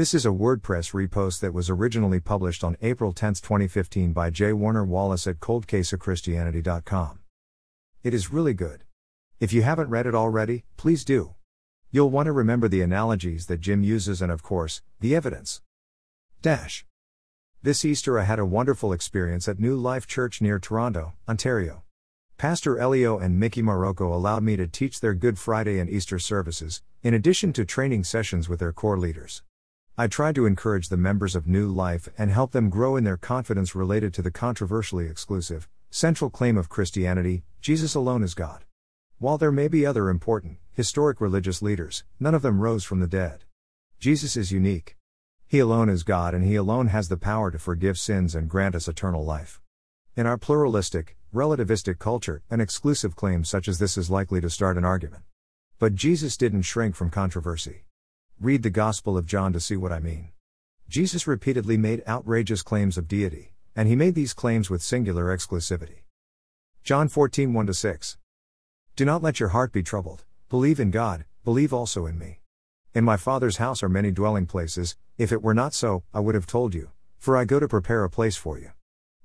This is a WordPress repost that was originally published on April 10, 2015 by J. Warner Wallace at coldcaseofchristianity.com. It is really good. If you haven't read it already, please do. You'll want to remember the analogies that Jim uses and, of course, the evidence. Dash. This Easter I had a wonderful experience at New Life Church near Toronto, Ontario. Pastor Elio and Mickey Marocco allowed me to teach their Good Friday and Easter services, in addition to training sessions with their core leaders. I tried to encourage the members of New Life and help them grow in their confidence related to the controversially exclusive, central claim of Christianity Jesus alone is God. While there may be other important, historic religious leaders, none of them rose from the dead. Jesus is unique. He alone is God and He alone has the power to forgive sins and grant us eternal life. In our pluralistic, relativistic culture, an exclusive claim such as this is likely to start an argument. But Jesus didn't shrink from controversy. Read the Gospel of John to see what I mean. Jesus repeatedly made outrageous claims of deity, and he made these claims with singular exclusivity. John 14 1 6. Do not let your heart be troubled, believe in God, believe also in me. In my Father's house are many dwelling places, if it were not so, I would have told you, for I go to prepare a place for you.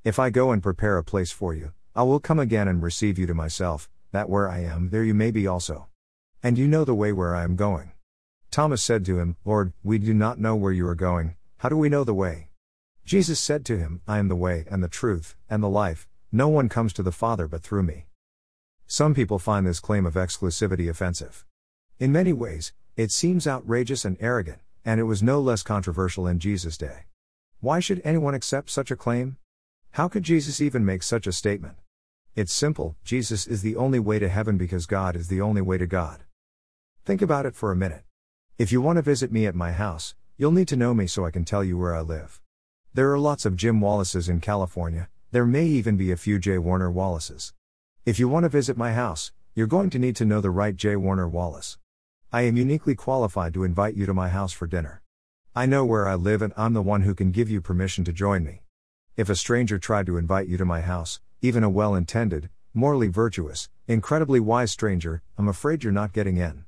If I go and prepare a place for you, I will come again and receive you to myself, that where I am, there you may be also. And you know the way where I am going. Thomas said to him, Lord, we do not know where you are going, how do we know the way? Jesus said to him, I am the way, and the truth, and the life, no one comes to the Father but through me. Some people find this claim of exclusivity offensive. In many ways, it seems outrageous and arrogant, and it was no less controversial in Jesus' day. Why should anyone accept such a claim? How could Jesus even make such a statement? It's simple Jesus is the only way to heaven because God is the only way to God. Think about it for a minute. If you want to visit me at my house, you'll need to know me so I can tell you where I live. There are lots of Jim Wallaces in California, there may even be a few J. Warner Wallaces. If you want to visit my house, you're going to need to know the right J. Warner Wallace. I am uniquely qualified to invite you to my house for dinner. I know where I live and I'm the one who can give you permission to join me. If a stranger tried to invite you to my house, even a well intended, morally virtuous, incredibly wise stranger, I'm afraid you're not getting in.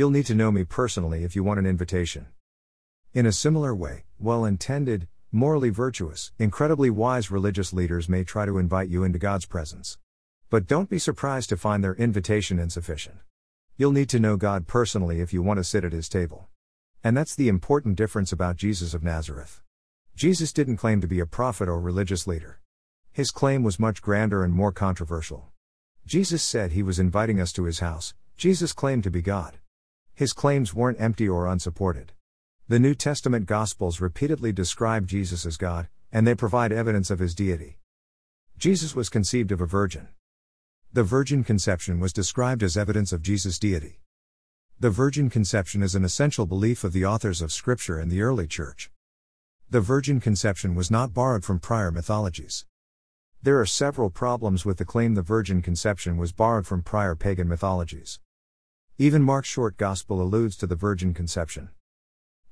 You'll need to know me personally if you want an invitation. In a similar way, well intended, morally virtuous, incredibly wise religious leaders may try to invite you into God's presence. But don't be surprised to find their invitation insufficient. You'll need to know God personally if you want to sit at his table. And that's the important difference about Jesus of Nazareth. Jesus didn't claim to be a prophet or religious leader. His claim was much grander and more controversial. Jesus said he was inviting us to his house, Jesus claimed to be God. His claims weren't empty or unsupported. The New Testament Gospels repeatedly describe Jesus as God, and they provide evidence of his deity. Jesus was conceived of a virgin. The virgin conception was described as evidence of Jesus' deity. The virgin conception is an essential belief of the authors of Scripture and the early church. The virgin conception was not borrowed from prior mythologies. There are several problems with the claim the virgin conception was borrowed from prior pagan mythologies. Even Mark's short gospel alludes to the virgin conception.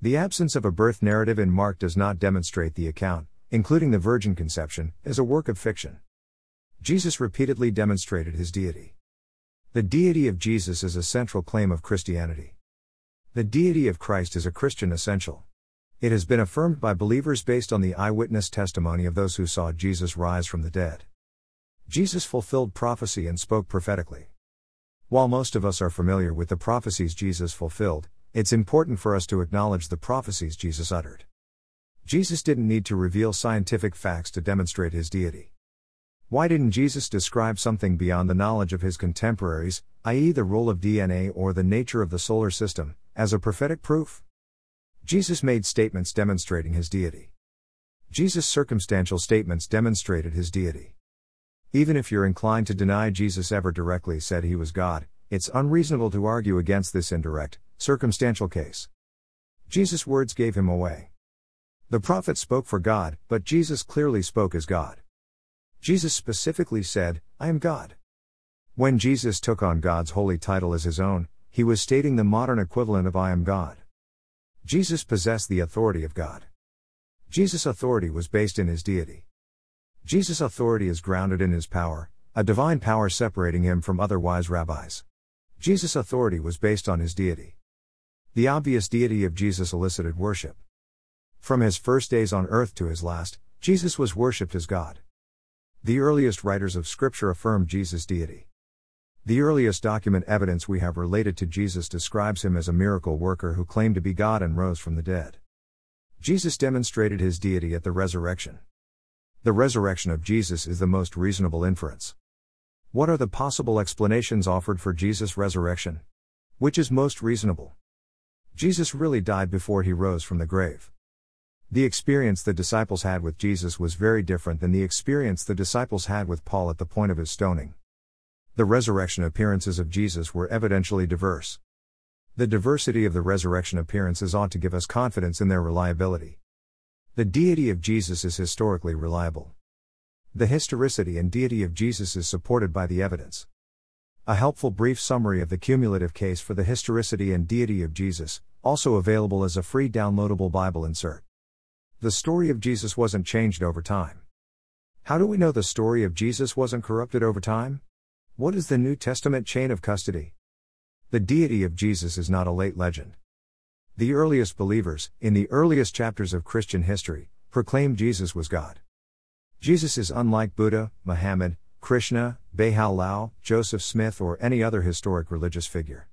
The absence of a birth narrative in Mark does not demonstrate the account, including the virgin conception, as a work of fiction. Jesus repeatedly demonstrated his deity. The deity of Jesus is a central claim of Christianity. The deity of Christ is a Christian essential. It has been affirmed by believers based on the eyewitness testimony of those who saw Jesus rise from the dead. Jesus fulfilled prophecy and spoke prophetically. While most of us are familiar with the prophecies Jesus fulfilled, it's important for us to acknowledge the prophecies Jesus uttered. Jesus didn't need to reveal scientific facts to demonstrate his deity. Why didn't Jesus describe something beyond the knowledge of his contemporaries, i.e., the role of DNA or the nature of the solar system, as a prophetic proof? Jesus made statements demonstrating his deity. Jesus' circumstantial statements demonstrated his deity. Even if you're inclined to deny Jesus ever directly said he was God, it's unreasonable to argue against this indirect, circumstantial case. Jesus' words gave him away. The prophet spoke for God, but Jesus clearly spoke as God. Jesus specifically said, I am God. When Jesus took on God's holy title as his own, he was stating the modern equivalent of I am God. Jesus possessed the authority of God. Jesus' authority was based in his deity. Jesus' authority is grounded in his power, a divine power separating him from other wise rabbis. Jesus' authority was based on his deity. The obvious deity of Jesus elicited worship. From his first days on earth to his last, Jesus was worshipped as God. The earliest writers of Scripture affirm Jesus' deity. The earliest document evidence we have related to Jesus describes him as a miracle worker who claimed to be God and rose from the dead. Jesus demonstrated his deity at the resurrection. The resurrection of Jesus is the most reasonable inference. What are the possible explanations offered for Jesus' resurrection? Which is most reasonable? Jesus really died before he rose from the grave. The experience the disciples had with Jesus was very different than the experience the disciples had with Paul at the point of his stoning. The resurrection appearances of Jesus were evidentially diverse. The diversity of the resurrection appearances ought to give us confidence in their reliability. The deity of Jesus is historically reliable. The historicity and deity of Jesus is supported by the evidence. A helpful brief summary of the cumulative case for the historicity and deity of Jesus, also available as a free downloadable Bible insert. The story of Jesus wasn't changed over time. How do we know the story of Jesus wasn't corrupted over time? What is the New Testament chain of custody? The deity of Jesus is not a late legend. The earliest believers, in the earliest chapters of Christian history, proclaimed Jesus was God. Jesus is unlike Buddha, Muhammad, Krishna, Baha'u'llah, Joseph Smith, or any other historic religious figure.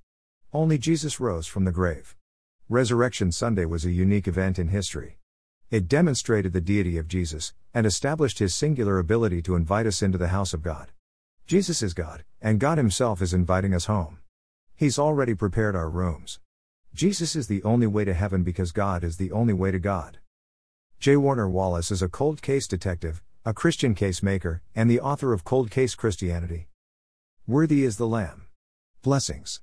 Only Jesus rose from the grave. Resurrection Sunday was a unique event in history. It demonstrated the deity of Jesus, and established his singular ability to invite us into the house of God. Jesus is God, and God Himself is inviting us home. He's already prepared our rooms. Jesus is the only way to heaven because God is the only way to God. J. Warner Wallace is a cold case detective, a Christian case maker, and the author of Cold Case Christianity. Worthy is the Lamb. Blessings.